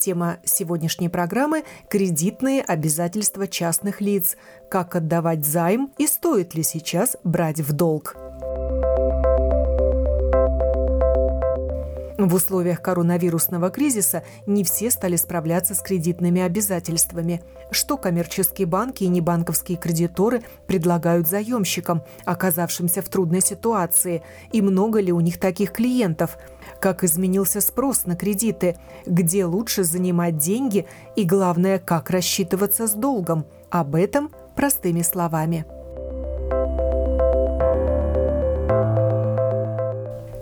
Тема сегодняшней программы – кредитные обязательства частных лиц. Как отдавать займ и стоит ли сейчас брать в долг? В условиях коронавирусного кризиса не все стали справляться с кредитными обязательствами. Что коммерческие банки и небанковские кредиторы предлагают заемщикам, оказавшимся в трудной ситуации, и много ли у них таких клиентов? Как изменился спрос на кредиты? Где лучше занимать деньги? И главное, как рассчитываться с долгом? Об этом простыми словами.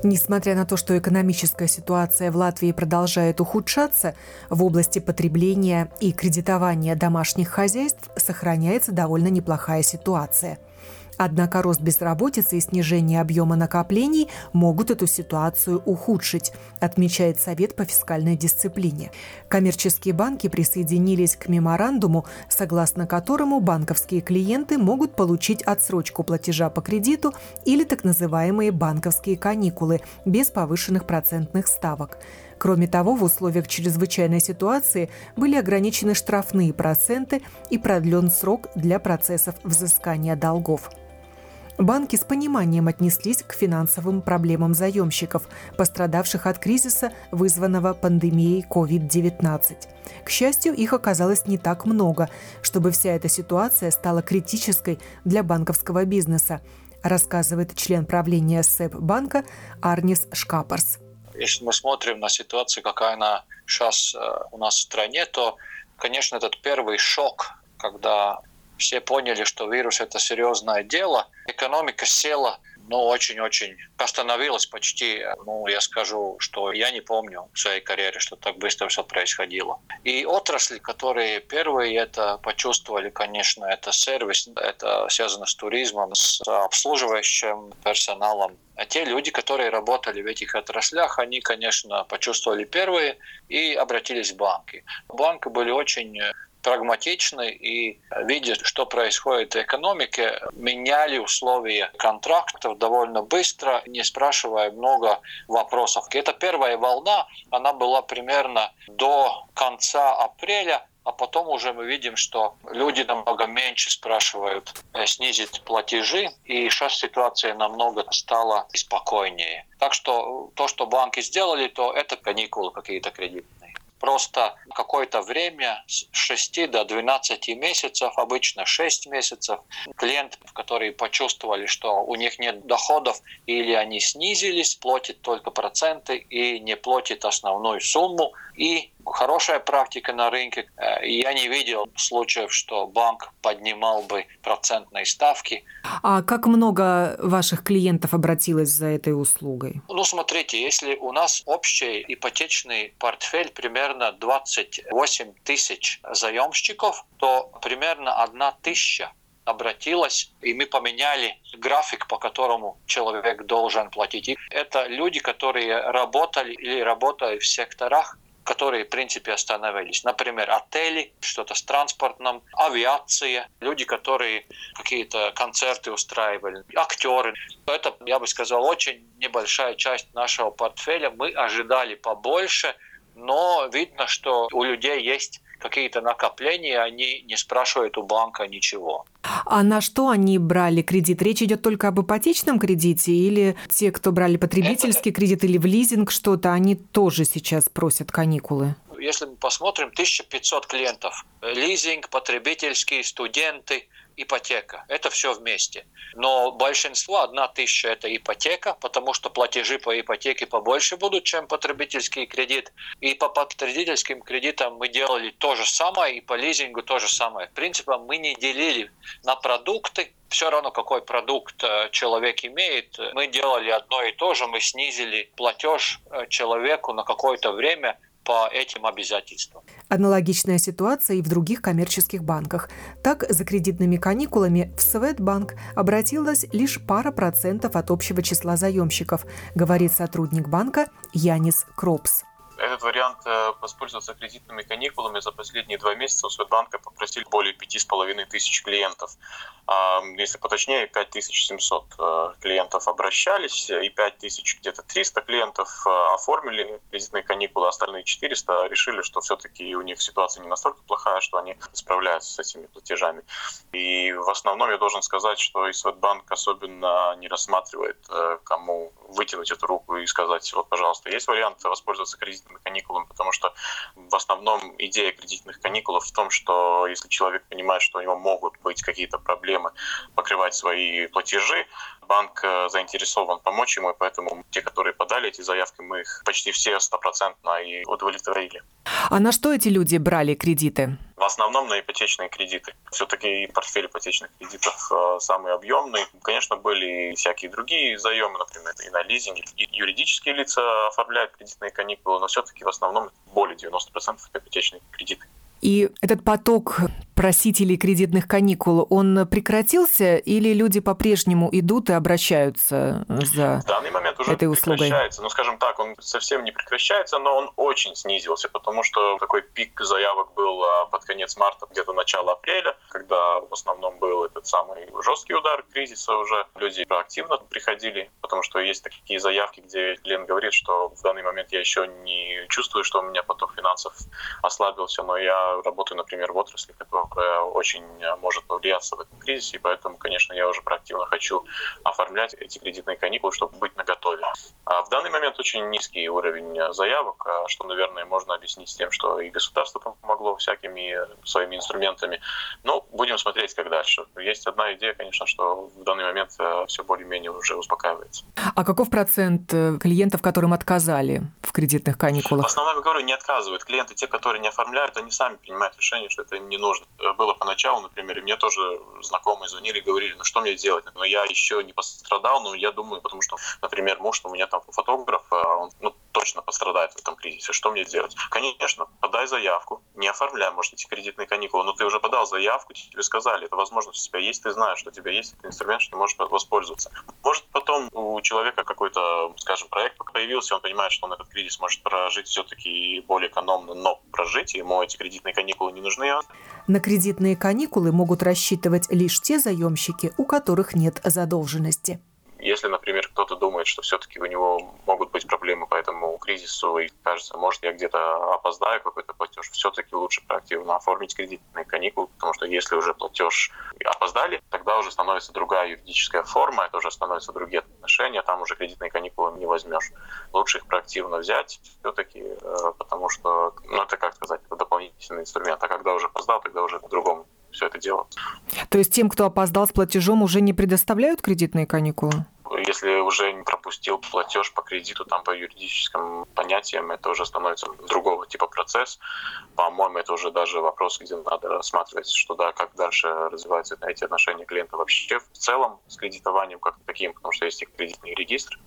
Несмотря на то, что экономическая ситуация в Латвии продолжает ухудшаться, в области потребления и кредитования домашних хозяйств сохраняется довольно неплохая ситуация – Однако рост безработицы и снижение объема накоплений могут эту ситуацию ухудшить, отмечает Совет по фискальной дисциплине. Коммерческие банки присоединились к меморандуму, согласно которому банковские клиенты могут получить отсрочку платежа по кредиту или так называемые банковские каникулы без повышенных процентных ставок. Кроме того, в условиях чрезвычайной ситуации были ограничены штрафные проценты и продлен срок для процессов взыскания долгов. Банки с пониманием отнеслись к финансовым проблемам заемщиков, пострадавших от кризиса, вызванного пандемией COVID-19. К счастью, их оказалось не так много, чтобы вся эта ситуация стала критической для банковского бизнеса, рассказывает член правления СЭП банка Арнис Шкапарс. Если мы смотрим на ситуацию, какая она сейчас э, у нас в стране, то, конечно, этот первый шок, когда все поняли, что вирус это серьезное дело. Экономика села, ну, очень-очень остановилась почти, ну, я скажу, что я не помню в своей карьере, что так быстро все происходило. И отрасли, которые первые это почувствовали, конечно, это сервис, это связано с туризмом, с обслуживающим персоналом. А те люди, которые работали в этих отраслях, они, конечно, почувствовали первые и обратились в банки. Банки были очень прагматичны и, видя, что происходит в экономике, меняли условия контрактов довольно быстро, не спрашивая много вопросов. Эта первая волна, она была примерно до конца апреля, а потом уже мы видим, что люди намного меньше спрашивают э, снизить платежи, и сейчас ситуация намного стала спокойнее. Так что то, что банки сделали, то это каникулы какие-то кредиты. Просто какое-то время с 6 до 12 месяцев, обычно 6 месяцев, клиенты, которые почувствовали, что у них нет доходов или они снизились, платят только проценты и не платят основную сумму. И хорошая практика на рынке. Э, я не видел случаев, что банк поднимал бы процентные ставки. А как много ваших клиентов обратилось за этой услугой? Ну, смотрите, если у нас общий ипотечный портфель примерно 28 тысяч заемщиков, то примерно одна тысяча обратилась, и мы поменяли график, по которому человек должен платить. И это люди, которые работали или работают в секторах, которые, в принципе, остановились. Например, отели, что-то с транспортом, авиация, люди, которые какие-то концерты устраивали, актеры. Это, я бы сказал, очень небольшая часть нашего портфеля. Мы ожидали побольше, но видно, что у людей есть какие-то накопления, они не спрашивают у банка ничего. А на что они брали кредит? Речь идет только об ипотечном кредите или те, кто брали потребительский Это... кредит или в лизинг что-то, они тоже сейчас просят каникулы? Если мы посмотрим, 1500 клиентов. Лизинг, потребительские, студенты – ипотека. Это все вместе. Но большинство, одна тысяча – это ипотека, потому что платежи по ипотеке побольше будут, чем потребительский кредит. И по потребительским кредитам мы делали то же самое, и по лизингу то же самое. В принципе, мы не делили на продукты, все равно какой продукт э, человек имеет, мы делали одно и то же, мы снизили платеж э, человеку на какое-то время по этим обязательствам. Аналогичная ситуация и в других коммерческих банках. Так, за кредитными каникулами в Светбанк обратилась лишь пара процентов от общего числа заемщиков, говорит сотрудник банка Янис Кропс. Этот вариант э, воспользоваться кредитными каникулами за последние два месяца у Светбанка попросили более пяти с половиной тысяч клиентов. Если поточнее, 5700 э, клиентов обращались, и 5000 где-то 300 клиентов э, оформили кредитные каникулы, остальные 400 решили, что все-таки у них ситуация не настолько плохая, что они справляются с этими платежами. И в основном я должен сказать, что и Светбанк особенно не рассматривает, кому вытянуть эту руку и сказать, вот, пожалуйста, есть вариант воспользоваться кредитными каникулами, потому что в основном идея кредитных каникул в том, что если человек понимает, что у него могут быть какие-то проблемы покрывать свои платежи, банк э, заинтересован помочь ему, и поэтому те, которые подали эти заявки, мы их почти все стопроцентно и удовлетворили. А на что эти люди брали кредиты? В основном на ипотечные кредиты. Все-таки портфель ипотечных кредитов э, самый объемный. Конечно, были и всякие другие заемы, например, и на лизинг. И юридические лица оформляют кредитные каникулы, но все-таки в основном более 90% ипотечные кредиты. И этот поток просителей кредитных каникул, он прекратился или люди по-прежнему идут и обращаются за В данный момент уже этой услугой? прекращается. Ну, скажем так, он совсем не прекращается, но он очень снизился, потому что такой пик заявок был а, под конец марта, где-то начало апреля, когда в основном был этот самый жесткий удар кризиса уже. Люди проактивно приходили, потому что есть такие заявки, где клиент говорит, что в данный момент я еще не чувствую, что у меня поток финансов ослабился, но я работаю, например, в отрасли, которая которая очень э, может повлияться в этом кризисе, и поэтому, конечно, я уже проактивно хочу оформлять эти кредитные каникулы, чтобы быть наготове. А в данный момент очень низкий уровень э, заявок, а что, наверное, можно объяснить тем, что и государство помогло всякими э, своими инструментами. Но будем смотреть, как дальше. Есть одна идея, конечно, что в данный момент все более-менее уже успокаивается. А каков процент клиентов, которым отказали в кредитных каникулах? В основном, я говорю, не отказывают. Клиенты, те, которые не оформляют, они сами принимают решение, что это им не нужно было поначалу, например, и мне тоже знакомые звонили, говорили, ну что мне делать? Но я еще не пострадал, но я думаю, потому что, например, муж у меня там фотограф, а он ну, точно пострадает в этом кризисе. Что мне делать? Конечно, подай заявку, не оформляй, может, эти кредитные каникулы, но ты уже подал заявку, тебе сказали, это возможность у тебя есть, ты знаешь, что у тебя есть этот инструмент, что ты можешь воспользоваться. Может, потом у человека какой-то, скажем, проект появился, он понимает, что он этот кризис может прожить все-таки более экономно, но прожить, ему эти кредитные каникулы не нужны. На кредитные каникулы могут рассчитывать лишь те заемщики, у которых нет задолженности. Если, например, кто-то думает, что все-таки у него могут быть проблемы по этому кризису, и кажется, может, я где-то опоздаю какой-то платеж, все-таки лучше проактивно оформить кредитные каникулы, потому что если уже платеж опоздали, тогда уже становится другая юридическая форма, это уже становятся другие отношения, там уже кредитные каникулы не возьмешь. Лучше их проактивно взять все-таки, э, потому что, ну, это, как сказать, это дополнительный инструмент, а когда уже опоздал, тогда уже по-другому все это делать. То есть тем, кто опоздал с платежом, уже не предоставляют кредитные каникулы? Если уже не пропустил платеж по кредиту, там по юридическим понятиям, это уже становится другого типа процесс. По-моему, это уже даже вопрос, где надо рассматривать, что да, как дальше развиваются эти отношения клиента вообще в целом с кредитованием как таким, потому что есть и кредитный регистр,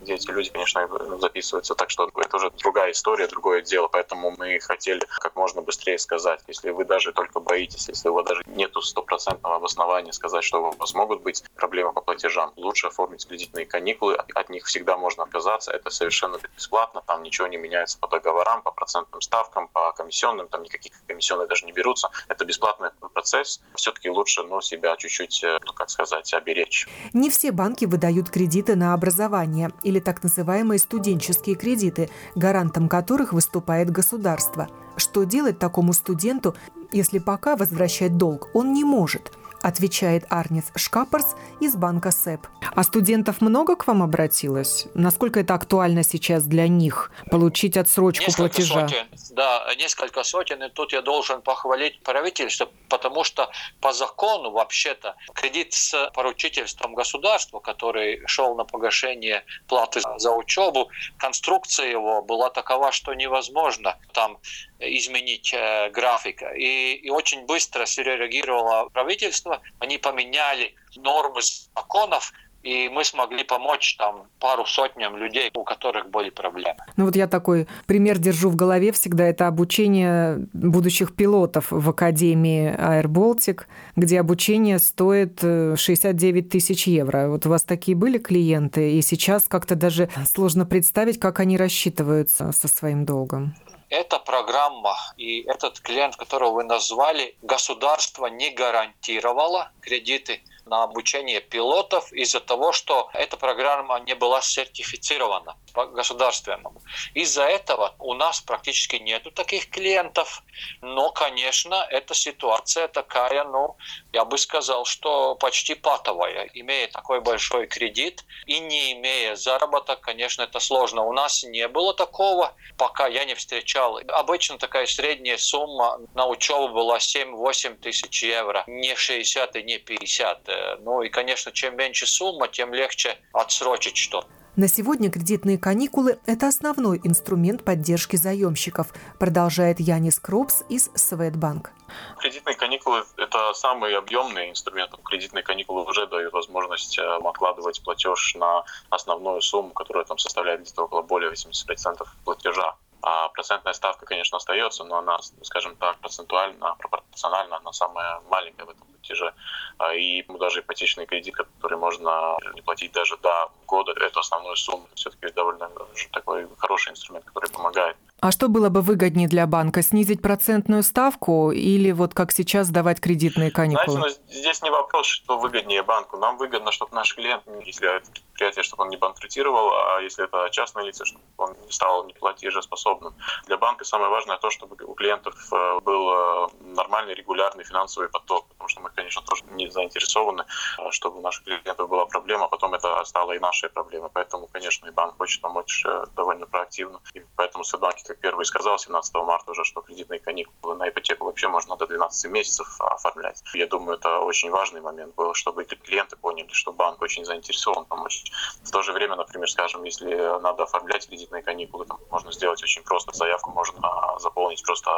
где эти люди, конечно, записываются. Так что это уже другая история, другое дело. Поэтому мы хотели как можно быстрее сказать, если вы даже только боитесь, если у вас даже нету стопроцентного обоснования сказать, что у вас могут быть проблемы по платежам, лучше оформить кредитные каникулы, от них всегда можно отказаться, это совершенно бесплатно, там ничего не меняется по договорам, по процентным ставкам, по комиссионным, там никаких комиссионных даже не берутся, это бесплатный процесс, все-таки лучше ну, себя чуть-чуть, э, ну, как сказать, оберечь. Не все банки выдают кредиты на образование или так называемые студенческие кредиты, гарантом которых выступает государство. Что делать такому студенту, если пока возвращать долг он не может – отвечает Арнис Шкапарс из банка СЭП. А студентов много к вам обратилось? Насколько это актуально сейчас для них, получить отсрочку несколько платежа? Сотен, да, несколько сотен, и тут я должен похвалить правительство, потому что по закону вообще-то кредит с поручительством государства, который шел на погашение платы за учебу, конструкция его была такова, что невозможно там изменить э, график. И, и очень быстро среагировало правительство. Они поменяли нормы законов и мы смогли помочь там пару сотням людей, у которых были проблемы. Ну вот я такой пример держу в голове всегда, это обучение будущих пилотов в Академии Baltic, где обучение стоит 69 э, тысяч евро. Вот у вас такие были клиенты, и сейчас как-то даже сложно представить, как они рассчитываются со своим долгом. Эта программа и этот клиент, которого вы назвали, государство не гарантировало кредиты на обучение пилотов из-за того, что эта программа не была сертифицирована по государственному. Из-за этого у нас практически нету таких клиентов, но, конечно, эта ситуация такая, ну, я бы сказал, что почти патовая. Имея такой большой кредит и не имея заработок, конечно, это сложно. У нас не было такого, пока я не встречал. Обычно такая средняя сумма на учебу была 7-8 тысяч евро, не 60 и не 50. Ну и, конечно, чем меньше сумма, тем легче отсрочить что-то. На сегодня кредитные каникулы – это основной инструмент поддержки заемщиков, продолжает Янис Кропс из Светбанк. Кредитные каникулы – это самый объемный инструмент. Кредитные каникулы уже дают возможность э, откладывать платеж на основную сумму, которая там составляет где-то около более 80% платежа. А процентная ставка, конечно, остается, но она, скажем так, процентуально, пропорционально, она самая маленькая в этом платеже. А, и даже ипотечный кредит, который можно не платить даже до года, эту основную сумму, все-таки довольно такой хороший инструмент, который помогает. А что было бы выгоднее для банка? Снизить процентную ставку или вот как сейчас давать кредитные каникулы? Знаете, ну, здесь не вопрос, что выгоднее банку. Нам выгодно, чтобы наш клиент, если это предприятие, чтобы он не банкротировал, а если это частное лицо, чтобы он не стал неплатежеспособным. Для банка самое важное то, чтобы у клиентов э, был э, нормальный, регулярный финансовый поток, потому что мы, конечно, тоже не заинтересованы, э, чтобы у наших клиентов была проблема, а потом это стало и нашей проблемой. Поэтому, конечно, и банк хочет помочь довольно проактивно. И поэтому Сбербанк как первый сказал 17 марта уже, что кредитные каникулы на ипотеку вообще можно до 12 месяцев оформлять. Я думаю, это очень важный момент был, чтобы клиенты поняли, что банк очень заинтересован помочь. В то же время, например, скажем, если надо оформлять кредитные каникулы, там можно сделать очень просто. Заявку можно заполнить просто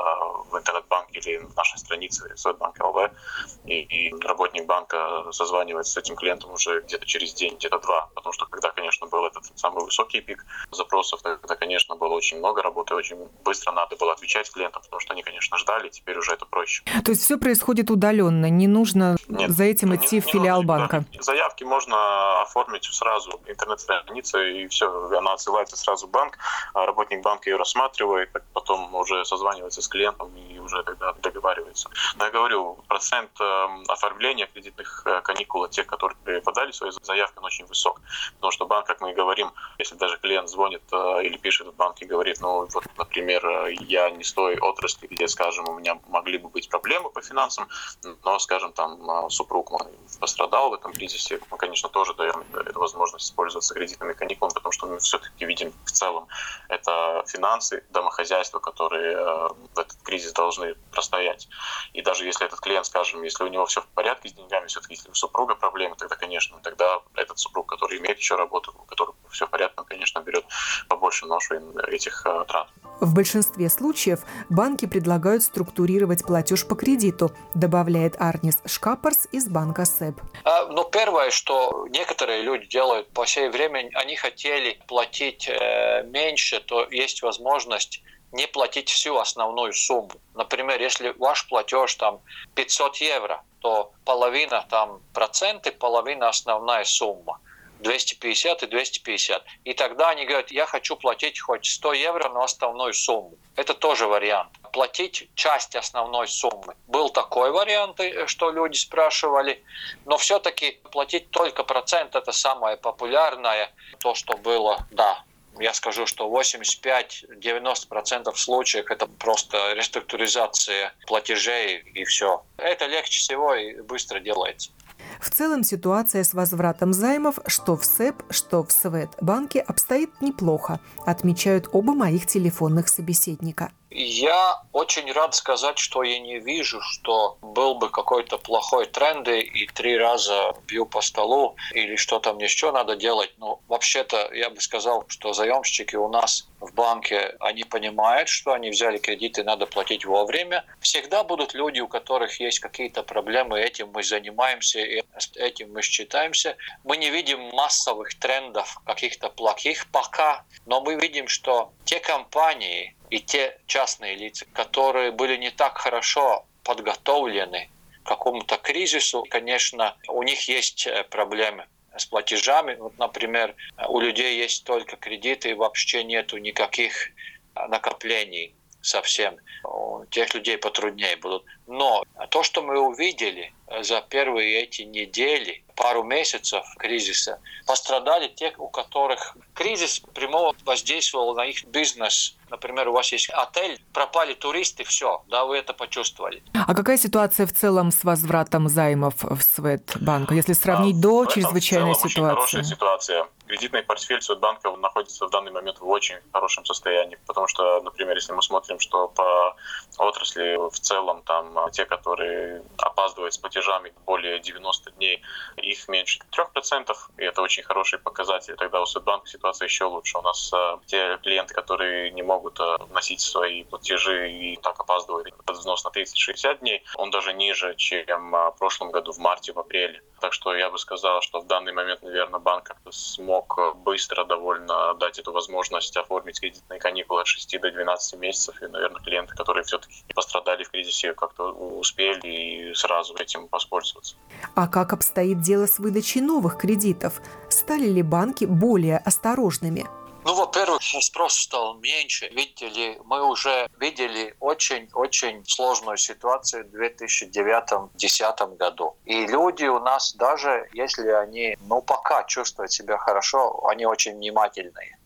в интернет-банке или в нашей странице Светбанк ЛВ. И, и работник банка созванивается с этим клиентом уже где-то через день, где-то два. Потому что когда, конечно, был этот самый высокий пик запросов, тогда, конечно, было очень много работы, очень быстро надо было отвечать клиентам, потому что они, конечно, ждали, теперь уже это проще. То есть все происходит удаленно, не нужно Нет, за этим идти не, в филиал не банка? Заявки можно оформить сразу, интернет-страница, и все, она отсылается сразу в банк, а работник банка ее рассматривает, потом уже созванивается с клиентом и уже тогда договаривается. Но я говорю, процент эм, оформления кредитных э, каникул, тех, которые подали свои заявки, он очень высок. Потому что банк, как мы говорим, если даже клиент звонит э, или пишет в банк и говорит, ну вот например, я не с отрасли, где, скажем, у меня могли бы быть проблемы по финансам, но, скажем, там супруг мой пострадал в этом кризисе, мы, конечно, тоже даем эту возможность использоваться кредитными каникулами, потому что мы все-таки видим в целом это финансы домохозяйства, которые э, в этот кризис должны простоять. И даже если этот клиент, скажем, если у него все в порядке с деньгами, все-таки если у супруга проблемы, тогда, конечно, тогда этот супруг, который имеет еще работу, у которого все в порядке, он, конечно, берет побольше ношу этих э, трат. В большинстве случаев банки предлагают структурировать платеж по кредиту, добавляет Арнис Шкапарс из банка СЭБ. А, ну, первое, что некоторые люди делают по сей время, они хотели платить э, меньше, то есть возможность не платить всю основную сумму. Например, если ваш платеж там 500 евро, то половина там проценты, половина основная сумма. 250 и 250. И тогда они говорят, я хочу платить хоть 100 евро на основную сумму. Это тоже вариант. Платить часть основной суммы. Был такой вариант, э, что люди спрашивали, но все-таки платить только процент – это самое популярное, то, что было, да, я скажу, что 85-90% случаев это просто реструктуризация платежей и все. Это легче всего и быстро делается. В целом ситуация с возвратом займов что в СЭП, что в Светбанке обстоит неплохо, отмечают оба моих телефонных собеседника. Я очень рад сказать, что я не вижу, что был бы какой-то плохой тренд и три раза бью по столу или что там еще надо делать. Но вообще-то я бы сказал, что заемщики у нас в банке, они понимают, что они взяли кредиты, надо платить вовремя. Всегда будут люди, у которых есть какие-то проблемы, этим мы занимаемся, этим мы считаемся. Мы не видим массовых трендов каких-то плохих пока, но мы видим, что те компании и те частные лица, которые были не так хорошо подготовлены к какому-то кризису, конечно, у них есть э, проблемы с платежами. Вот, например, у людей есть только кредиты и вообще нету никаких накоплений совсем. У тех людей потруднее будут. Но то, что мы увидели за первые эти недели, пару месяцев кризиса, пострадали те, у которых кризис прямо воздействовал на их бизнес. Например, у вас есть отель, пропали туристы, все, да, вы это почувствовали. А какая ситуация в целом с возвратом займов в Светбанк, если сравнить а, до чрезвычайной ситуации? Очень хорошая ситуация кредитный портфель Светбанка находится в данный момент в очень хорошем состоянии, потому что, например, если мы смотрим, что по отрасли в целом там те, которые опаздывают с платежами более 90 дней, их меньше 3%, и это очень хороший показатель. Тогда у Светбанка ситуация еще лучше. У нас э, те клиенты, которые не могут э, вносить свои платежи и так опаздывают под взнос на 30-60 дней, он даже ниже, чем в прошлом году в марте, в апреле. Так что я бы сказал, что в данный момент, наверное, банк смог быстро довольно дать эту возможность оформить кредитные каникулы от 6 до 12 месяцев. И, наверное, клиенты, которые все-таки пострадали в кризисе, как-то успели и сразу этим воспользоваться. А как обстоит дело с выдачей новых кредитов? Стали ли банки более осторожными? Ну, во-первых, спрос стал меньше. Видите ли, мы уже видели очень-очень сложную ситуацию в 2009-2010 году. И люди у нас, даже если они, ну, пока чувствуют себя хорошо, они очень внимательные.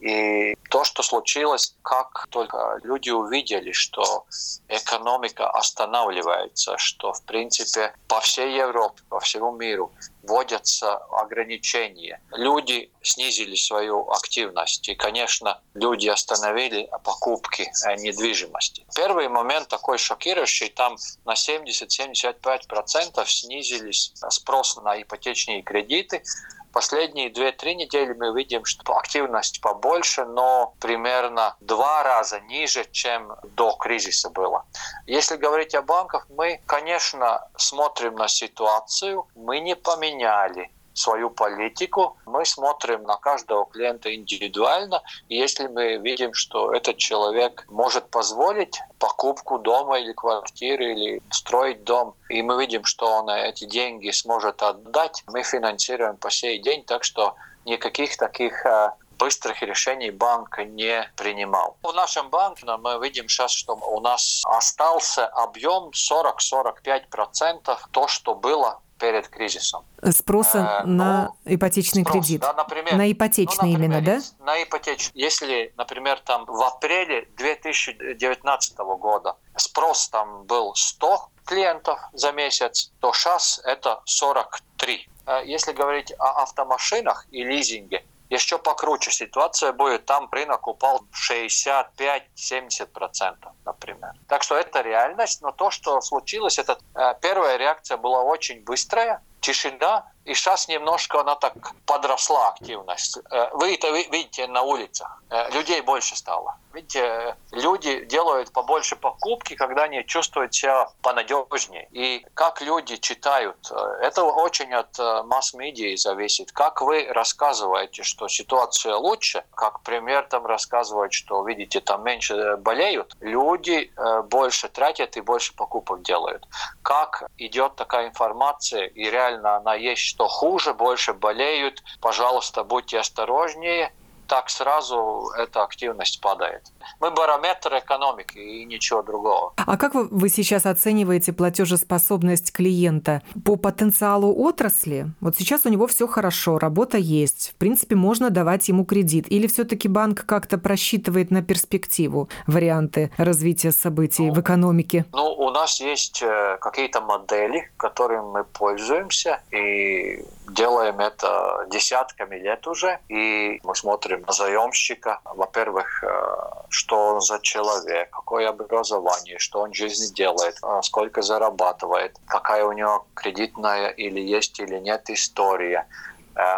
И то, что случилось, как только люди увидели, что экономика останавливается, что, в принципе, по всей Европе, по всему миру вводятся ограничения. Люди снизили свою активность. И, конечно, люди остановили покупки недвижимости. Первый момент такой шокирующий, там на 70-75% снизились спрос на ипотечные кредиты, Последние 2-3 недели мы видим, что активность побольше, но примерно два раза ниже, чем до кризиса было. Если говорить о банках, мы, конечно, смотрим на ситуацию, мы не поменяли свою политику. Мы смотрим на каждого клиента индивидуально. И если мы видим, что этот человек может позволить покупку дома или квартиры, или строить дом, и мы видим, что он эти деньги сможет отдать, мы финансируем по сей день. Так что никаких таких э, быстрых решений банк не принимал. В нашем банке мы видим сейчас, что у нас остался объем 40-45% то, что было перед кризисом. Спроса э, на ну, ипотечный спрос, кредит. Да, например, на ипотечный ну, например, именно, да? На ипотечный. Если, например, там в апреле 2019 года спрос там был 100 клиентов за месяц, то сейчас это 43. Э, если говорить о автомашинах и лизинге, еще покруче ситуация будет, там рынок упал 65-70%, например. Так что это реальность, но то, что случилось, это э, первая реакция была очень быстрая, тишина, и сейчас немножко она так подросла активность. Э, вы это видите на улицах. Э, людей больше стало. Видите, люди делают побольше покупки, когда они чувствуют себя понадежнее. И как люди читают, э, это очень от масс-медиа зависит. Как вы рассказываете, что ситуация лучше, как пример там рассказывать, что, видите, там меньше болеют, люди больше тратят и больше покупок делают. Как идет такая информация, и реально она есть, что хуже, больше болеют, пожалуйста, будьте осторожнее, так сразу эта активность падает. Мы барометр экономики и ничего другого. А как вы, вы сейчас оцениваете платежеспособность клиента по потенциалу отрасли? Вот сейчас у него все хорошо, работа есть, в принципе можно давать ему кредит. Или все-таки банк как-то просчитывает на перспективу варианты развития событий ну, в экономике? Ну, у нас есть э, какие-то модели, которыми мы пользуемся, и делаем это десятками лет уже, и мы смотрим на заемщика. Во-первых, что он за человек, какое образование, что он в жизни делает, сколько зарабатывает, какая у него кредитная или есть или нет история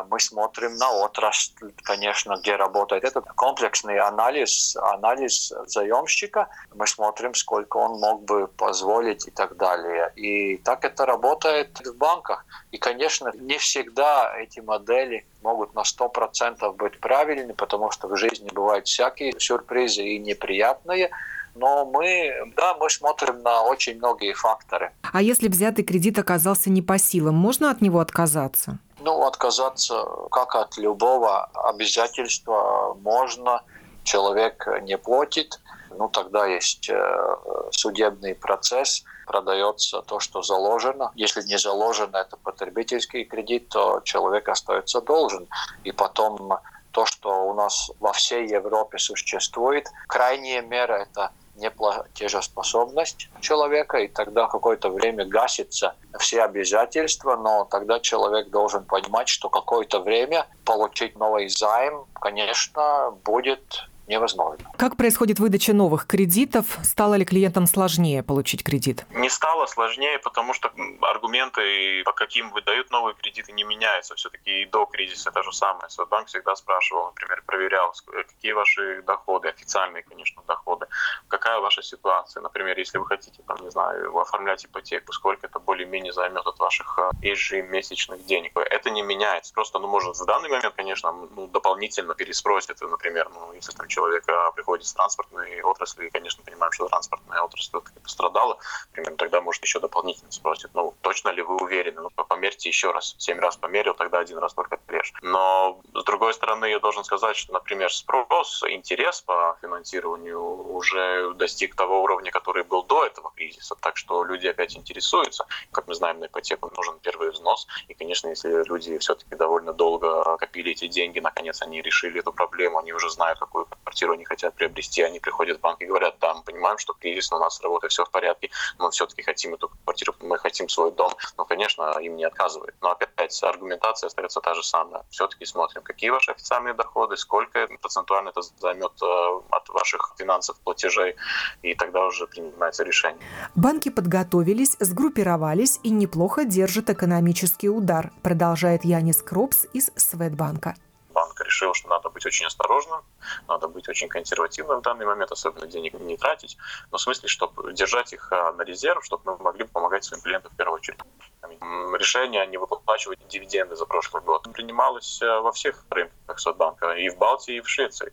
мы смотрим на отрасль, конечно, где работает. Это комплексный анализ, анализ заемщика. Мы смотрим, сколько он мог бы позволить и так далее. И так это работает в банках. И, конечно, не всегда эти модели могут на 100% быть правильными, потому что в жизни бывают всякие сюрпризы и неприятные но мы, да, мы смотрим на очень многие факторы. А если взятый кредит оказался не по силам, можно от него отказаться? Ну, отказаться как от любого обязательства можно. Человек не платит, ну тогда есть э, судебный процесс, продается то, что заложено. Если не заложено это потребительский кредит, то человек остается должен. И потом то, что у нас во всей Европе существует, крайняя мера – это неплатежеспособность человека, и тогда какое-то время гасится все обязательства, но тогда человек должен понимать, что какое-то время получить новый займ, конечно, будет невозможно. Как происходит выдача новых кредитов? Стало ли клиентам сложнее получить кредит? Не стало сложнее, потому что аргументы, по каким выдают новые кредиты, не меняются. Все-таки и до кризиса то же самое. Свобанк всегда спрашивал, например, проверял, какие ваши доходы, официальные, конечно, доходы, какая ваша ситуация. Например, если вы хотите, там, не знаю, оформлять ипотеку, сколько это более-менее займет от ваших э, ежемесячных денег. Это не меняется. Просто, ну, может, в данный момент, конечно, ну, дополнительно переспросит, например, ну, если там человека приходит с транспортной отрасли, и, конечно, понимаем, что транспортная отрасль пострадала, примерно тогда, может, еще дополнительно спросит, ну, точно ли вы уверены? Ну, померьте еще раз. Семь раз померил, тогда один раз только отрежь. Но, с другой стороны, я должен сказать, что, например, спрос, интерес по финансированию уже достиг того уровня, который был до этого кризиса. Так что люди опять интересуются. Как мы знаем, на ипотеку нужен первый взнос. И, конечно, если люди все-таки довольно долго копили эти деньги, наконец они решили эту проблему, они уже знают, какую квартиру они хотят приобрести, они приходят в банк и говорят, да, мы понимаем, что кризис, у нас работа, все в порядке, мы все-таки хотим эту квартиру, мы хотим свой дом. Но, конечно, им не отказывают. Но опять аргументация остается та же самая. Все-таки смотрим, какие ваши официальные доходы, сколько процентуально это займет э, от ваших финансов, платежей, и тогда уже принимается решение. Банки подготовились, сгруппировались и неплохо держат экономический удар, продолжает Янис Кропс из Светбанка банк решил, что надо быть очень осторожным, надо быть очень консервативным в данный момент, особенно денег не тратить, но в смысле, чтобы держать их а, на резерв, чтобы мы могли помогать своим клиентам в первую очередь. Решение не выплачивать дивиденды за прошлый год принималось а, во всех рынках Сотбанка, и в Балтии, и в Швеции.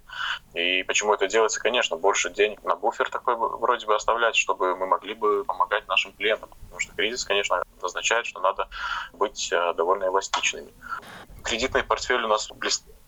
И почему это делается? Конечно, больше денег на буфер такой вроде бы оставлять, чтобы мы могли бы помогать нашим клиентам. Потому что кризис, конечно, означает, что надо быть а, довольно эластичными. Кредитный портфель у нас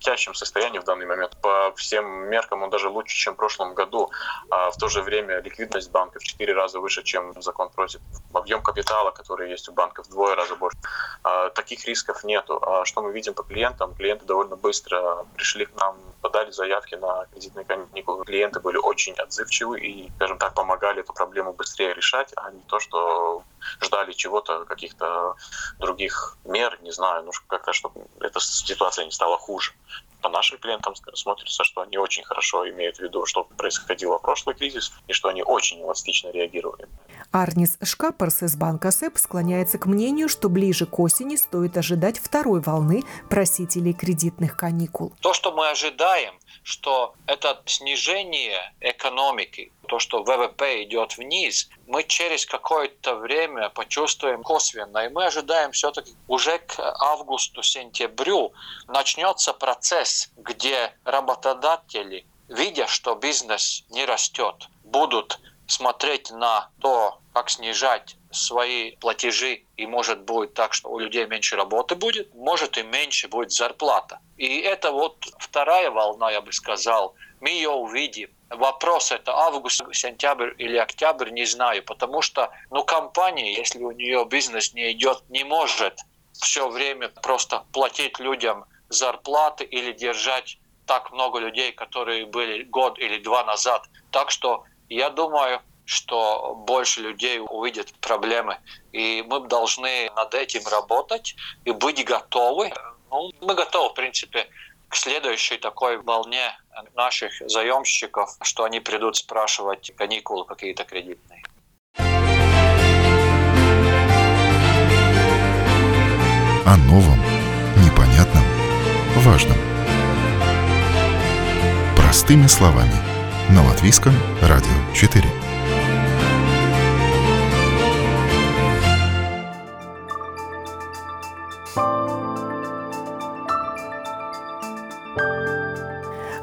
блестящем состоянии в данный момент. По всем меркам он даже лучше, чем в прошлом году. А в то же время ликвидность банка в 4 раза выше, чем закон просит. Объем капитала, который есть у банка, в двое раза больше. А, таких рисков нету. А что мы видим по клиентам? Клиенты довольно быстро пришли к нам, подали заявки на кредитные каникулы. Клиенты были очень отзывчивы и, скажем так, помогали эту проблему быстрее решать, а не то, что ждали чего-то, каких-то других мер, не знаю, ну как-то, чтобы эта ситуация не стала хуже. По нашим клиентам смотрится, что они очень хорошо имеют в виду, что происходило в прошлый кризис, и что они очень эластично реагировали. Арнис Шкаперс из банка СЭП склоняется к мнению, что ближе к осени стоит ожидать второй волны просителей кредитных каникул. То, что мы ожидаем, что это снижение экономики, то, что ВВП идет вниз, мы через какое-то время почувствуем косвенно. И мы ожидаем все-таки уже к августу-сентябрю начнется процесс, где работодатели, видя, что бизнес не растет, будут смотреть на то, как снижать свои платежи, и может будет так, что у людей меньше работы будет, может и меньше будет зарплата. И это вот вторая волна, я бы сказал, мы ее увидим. Вопрос это август, сентябрь или октябрь, не знаю, потому что ну, компания, если у нее бизнес не идет, не может все время просто платить людям зарплаты или держать так много людей, которые были год или два назад. Так что я думаю, что больше людей увидят проблемы. И мы должны над этим работать и быть готовы. Ну, мы готовы, в принципе, к следующей такой волне наших заемщиков, что они придут спрашивать каникулы какие-то кредитные. О новом, непонятном, важном. Простыми словами. На Латвийском радио 4.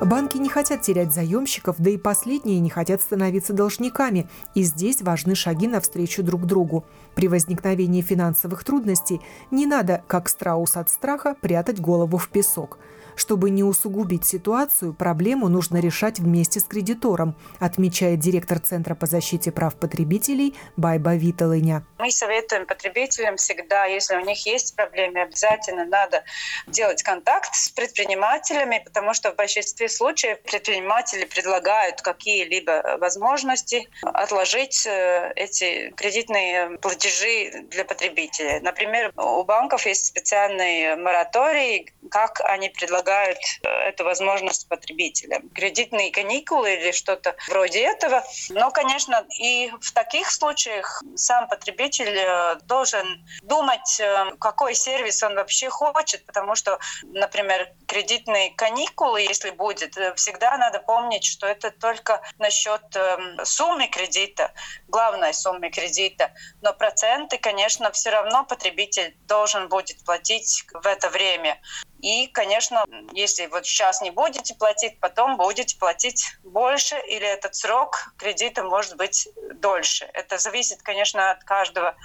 Банки не хотят терять заемщиков, да и последние не хотят становиться должниками. И здесь важны шаги навстречу друг другу. При возникновении финансовых трудностей не надо, как страус от страха, прятать голову в песок – чтобы не усугубить ситуацию, проблему нужно решать вместе с кредитором, отмечает директор Центра по защите прав потребителей Байба Виталыня. Мы советуем потребителям всегда, если у них есть проблемы, обязательно надо делать контакт с предпринимателями, потому что в большинстве случаев предприниматели предлагают какие-либо возможности отложить э, эти кредитные платежи для потребителей. Например, у банков есть специальный мораторий, как они предлагают предлагают э, эту возможность потребителям. Кредитные каникулы или что-то вроде этого. Но, конечно, и в таких случаях сам потребитель э, должен думать, э, какой сервис он вообще хочет, потому что, например, кредитные каникулы, если будет, всегда надо помнить, что это только насчет суммы кредита, главной суммы кредита. Но проценты, конечно, все равно потребитель должен будет платить в это время. И, конечно, если вот сейчас не будете платить, потом будете платить больше, или этот срок кредита может быть дольше. Это зависит, конечно, от каждого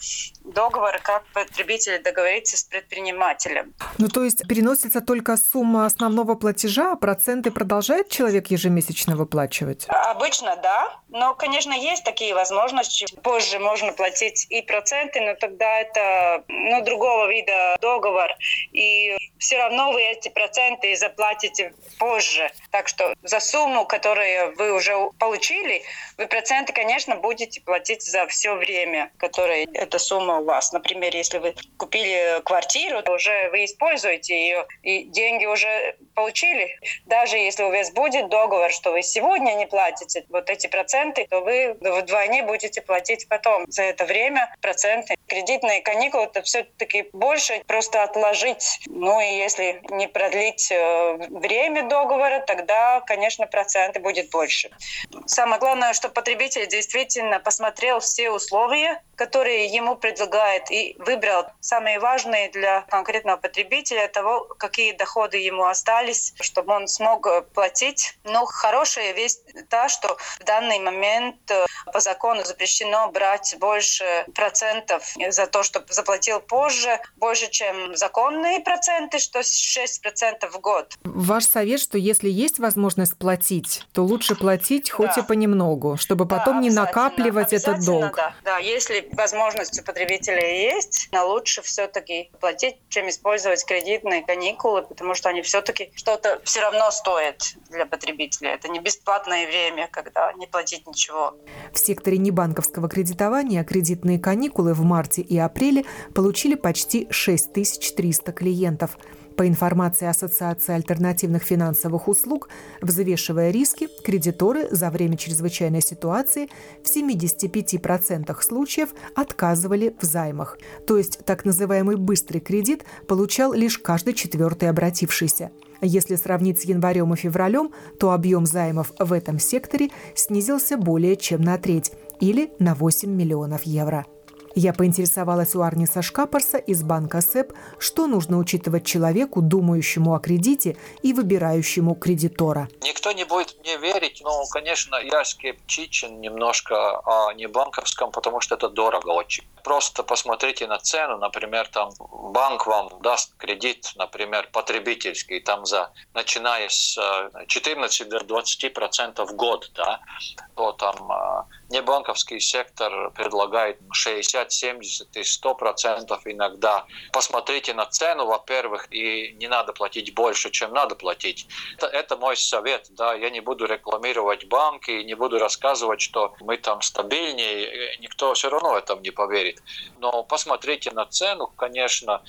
договора, как потребитель договорится с предпринимателем. Ну, то есть переносится только сумма основного платежа, а проценты продолжает человек ежемесячно выплачивать? Обычно, да. Но, конечно, есть такие возможности. Позже можно платить и проценты, но тогда это ну, другого вида договор. И все равно вы эти проценты заплатите позже. Так что за сумму, которую вы уже получили, вы проценты, конечно, будете платить за все время, которое эта сумма у вас. Например, если вы купили квартиру, то уже вы используете ее, и деньги уже получили. Даже если у вас будет договор, что вы сегодня не платите вот эти проценты, то вы вдвойне будете платить потом за это время проценты. Кредитные каникулы это все-таки больше просто отложить. Ну и если не продлить э, время договора, тогда, конечно, проценты будет больше. Самое главное, что потребитель действительно посмотрел все условия, которые ему предлагает, и выбрал самые важные для конкретного потребителя того, какие доходы ему остались, чтобы он смог платить. Но хорошая весть та, что в данный момент э, по закону запрещено брать больше процентов за то, что заплатил позже, больше, чем законные проценты, что 6% в год. Ваш совет, что если есть возможность платить, то лучше платить хоть да. и понемногу, чтобы потом да, не накапливать этот долг. Да. да, если возможность у потребителя есть, но лучше все-таки платить, чем использовать кредитные каникулы, потому что они все-таки что-то все равно стоят для потребителя. Это не бесплатное время, когда не платить ничего. В секторе небанковского кредитования кредитные каникулы в марте и апреле получили почти 6300 клиентов – по информации Ассоциации альтернативных финансовых услуг, взвешивая риски, кредиторы за время чрезвычайной ситуации в 75% случаев отказывали в займах. То есть так называемый быстрый кредит получал лишь каждый четвертый обратившийся. Если сравнить с январем и февралем, то объем займов в этом секторе снизился более чем на треть или на 8 миллионов евро. Я поинтересовалась у Арниса Шкапарса из банка СЭП, что нужно учитывать человеку, думающему о кредите и выбирающему кредитора. Никто не будет мне верить, но, конечно, я скептичен немножко о небанковском, потому что это дорого очень. Просто посмотрите на цену, например, там банк вам даст кредит, например, потребительский, там за, начиная с 14 э, до 20 процентов в год, да, то там э, небанковский сектор предлагает 60, 70 и 100 процентов иногда. Посмотрите на цену, во-первых, и не надо платить больше, чем надо платить. Это, это мой совет, да, я не буду рекламировать банки, не буду рассказывать, что мы там стабильнее, никто все равно этом не поверит. Но посмотрите на цену, конечно,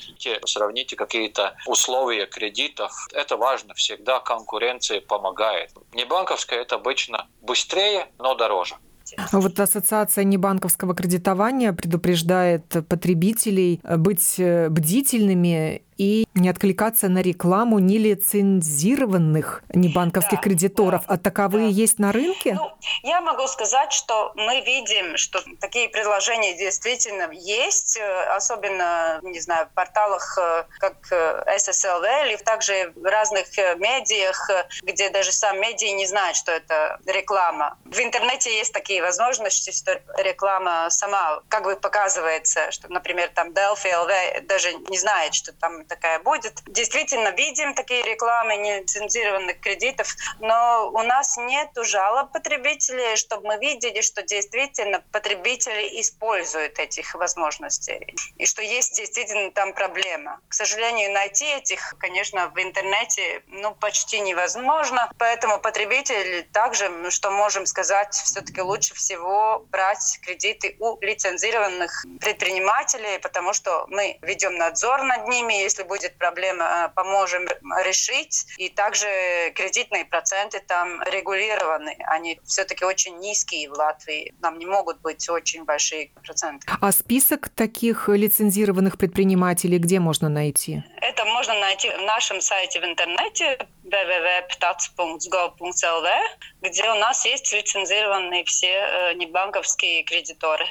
сравните какие-то условия кредитов. Это важно, всегда конкуренция помогает. Не банковская это обычно быстрее, но дороже. Вот Ассоциация небанковского кредитования предупреждает потребителей быть бдительными и не откликаться на рекламу нелицензированных небанковских да, кредиторов. Да, а таковые да. есть на рынке? Ну, я могу сказать, что мы видим, что такие предложения действительно есть, особенно, не знаю, в порталах э, как SSLV э, или также в разных э, медиах, где даже сам медиа не знает, что это реклама. В интернете есть такие возможности, что реклама сама как бы показывается, что, например, там Delphi LV даже не знает, что там такая будет. Действительно, видим такие рекламы нелицензированных кредитов, но у нас нет жалоб потребителей, чтобы мы видели, что действительно потребители используют этих возможностей и что есть действительно там проблема. К сожалению, найти этих, конечно, в интернете ну, почти невозможно, поэтому потребители также, что можем сказать, все-таки лучше всего брать кредиты у лицензированных предпринимателей, потому что мы ведем надзор над ними, если будет проблема, э, поможем решить. И также кредитные проценты там регулированы. Они все-таки очень низкие в Латвии. Нам не могут быть очень большие проценты. А список таких лицензированных предпринимателей где можно найти? Это можно найти в нашем сайте в интернете www.ptats.gov.lv, где у нас есть лицензированные все э, небанковские кредиторы.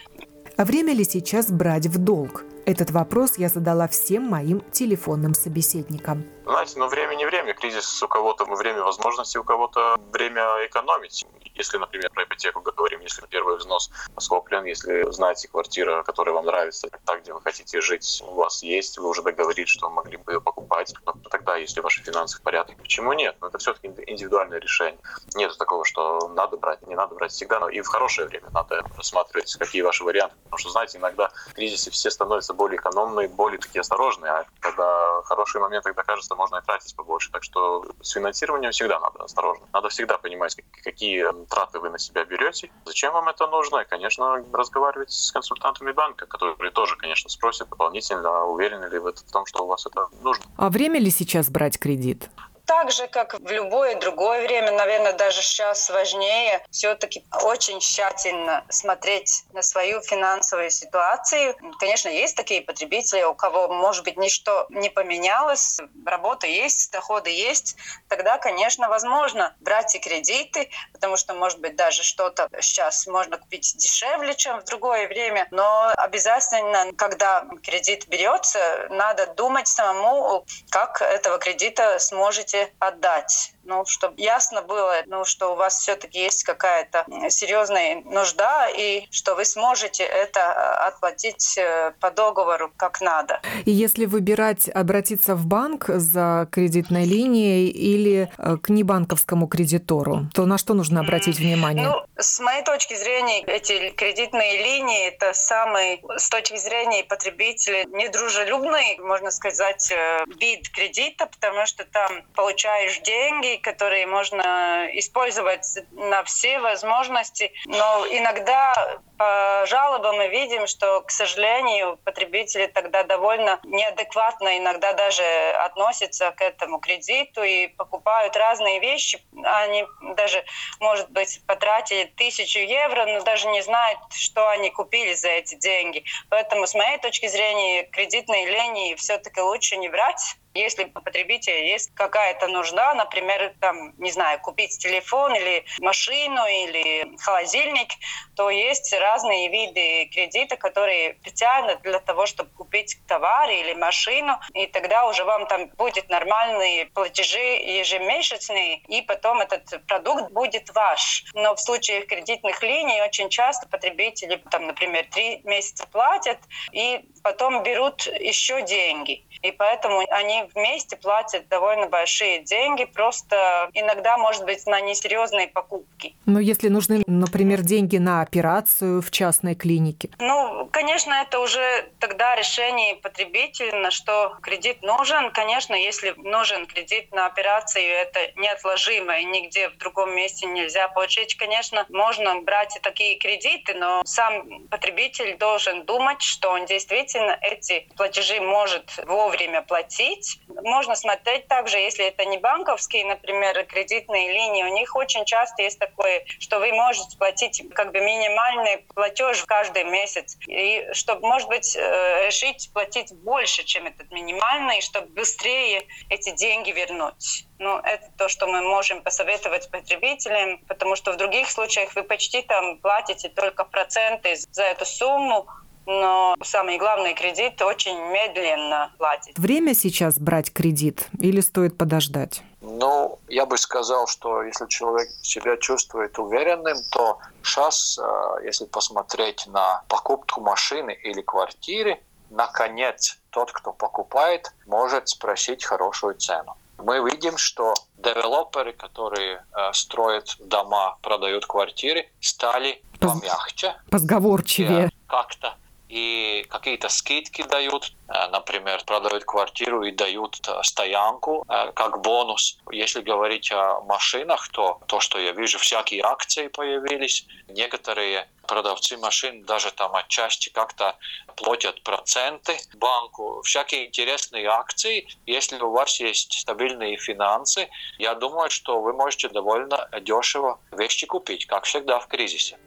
А время ли сейчас брать в долг? Этот вопрос я задала всем моим телефонным собеседникам. Знаете, ну время не время. Кризис у кого-то время возможности, у кого-то время экономить. Если, например, про ипотеку говорим, если первый взнос скоплен, если знаете квартира, которая вам нравится, так, где вы хотите жить, у вас есть, вы уже договорились, что могли бы ее покупать, но тогда, если ваши финансы в порядке, почему нет? Но ну, это все-таки индивидуальное решение. Нет такого, что надо брать, не надо брать всегда, но и в хорошее время надо рассматривать, какие ваши варианты. Потому что, знаете, иногда в кризисе все становятся более экономные, более такие осторожные, а когда хорошие моменты, тогда кажется, можно и тратить побольше. Так что с финансированием всегда надо осторожно. Надо всегда понимать, какие траты вы на себя берете, зачем вам это нужно, и, конечно, разговаривать с консультантами банка, которые тоже, конечно, спросят дополнительно, уверены ли вы в том, что у вас это нужно. А время ли сейчас брать кредит? Так же, как в любое другое время, наверное, даже сейчас важнее все-таки очень тщательно смотреть на свою финансовую ситуацию. Конечно, есть такие потребители, у кого, может быть, ничто не поменялось, работа есть, доходы есть, тогда, конечно, возможно брать и кредиты, потому что, может быть, даже что-то сейчас можно купить дешевле, чем в другое время, но обязательно, когда кредит берется, надо думать самому, как этого кредита сможете можете отдать ну, чтобы ясно было, ну, что у вас все-таки есть какая-то серьезная нужда, и что вы сможете это э, отплатить э, по договору как надо. И если выбирать обратиться в банк за кредитной линией или э, к небанковскому кредитору, то на что нужно обратить внимание? Ну, с моей точки зрения, эти кредитные линии — это самый, с точки зрения потребителя, недружелюбный, можно сказать, вид кредита, потому что там получаешь деньги, которые можно использовать на все возможности. Но иногда по жалобам мы видим, что, к сожалению, потребители тогда довольно неадекватно иногда даже относятся к этому кредиту и покупают разные вещи. Они даже, может быть, потратили тысячу евро, но даже не знают, что они купили за эти деньги. Поэтому, с моей точки зрения, кредитные линии все-таки лучше не брать Если у потребителя есть какая-то нужда, например, там, не знаю, купить телефон или машину или холодильник, то есть разные виды кредита, которые специально для того, чтобы купить товар или машину, и тогда уже вам там будет нормальные платежи ежемесячные, и потом этот продукт будет ваш. Но в случае кредитных линий очень часто потребители, там, например, три месяца платят, и потом берут еще деньги. И поэтому они вместе платят довольно большие деньги, просто иногда, может быть, на несерьезные покупки. Но если нужны, например, деньги на операцию в частной клинике? Ну, конечно, это уже тогда решение потребителя, на что кредит нужен. Конечно, если нужен кредит на операцию, это неотложимо, и нигде в другом месте нельзя получить. Конечно, можно брать и такие кредиты, но сам потребитель должен думать, что он действительно эти платежи может вовремя платить. Можно смотреть также, если это не банковские, например, кредитные линии, у них очень часто есть такое, что вы можете платить как бы минимальный платеж каждый месяц. И чтобы, может быть, э, решить платить больше, чем этот минимальный, чтобы быстрее эти деньги вернуть. Ну, это то, что мы можем посоветовать потребителям, потому что в других случаях вы почти там платите только проценты за эту сумму, но самый главный кредит очень медленно платит. Время сейчас брать кредит или стоит подождать? Ну, я бы сказал, что если человек себя чувствует уверенным, то сейчас, э, если посмотреть на покупку машины или квартиры, наконец тот, кто покупает, может спросить хорошую цену. Мы видим, что девелоперы, которые э, строят дома, продают квартиры, стали помягче. Позговорчивее. Как-то и какие-то скидки дают, э, например, продают квартиру и дают э, стоянку э, как бонус. Если говорить о машинах, то то, что я вижу, всякие акции появились. Некоторые продавцы машин даже там отчасти как-то платят проценты банку. Всякие интересные акции. Если у вас есть стабильные финансы, я думаю, что вы можете довольно дешево вещи купить, как всегда в кризисе.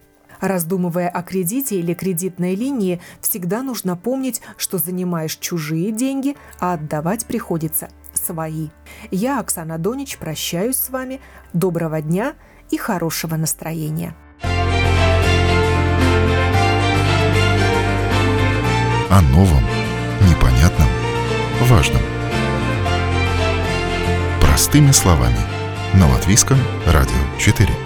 Раздумывая о кредите или кредитной линии, всегда нужно помнить, что занимаешь чужие деньги, а отдавать приходится свои. Я, Оксана Донич, прощаюсь с вами. Доброго дня и хорошего настроения. О новом, непонятном, важном. Простыми словами. На Латвийском радио 4.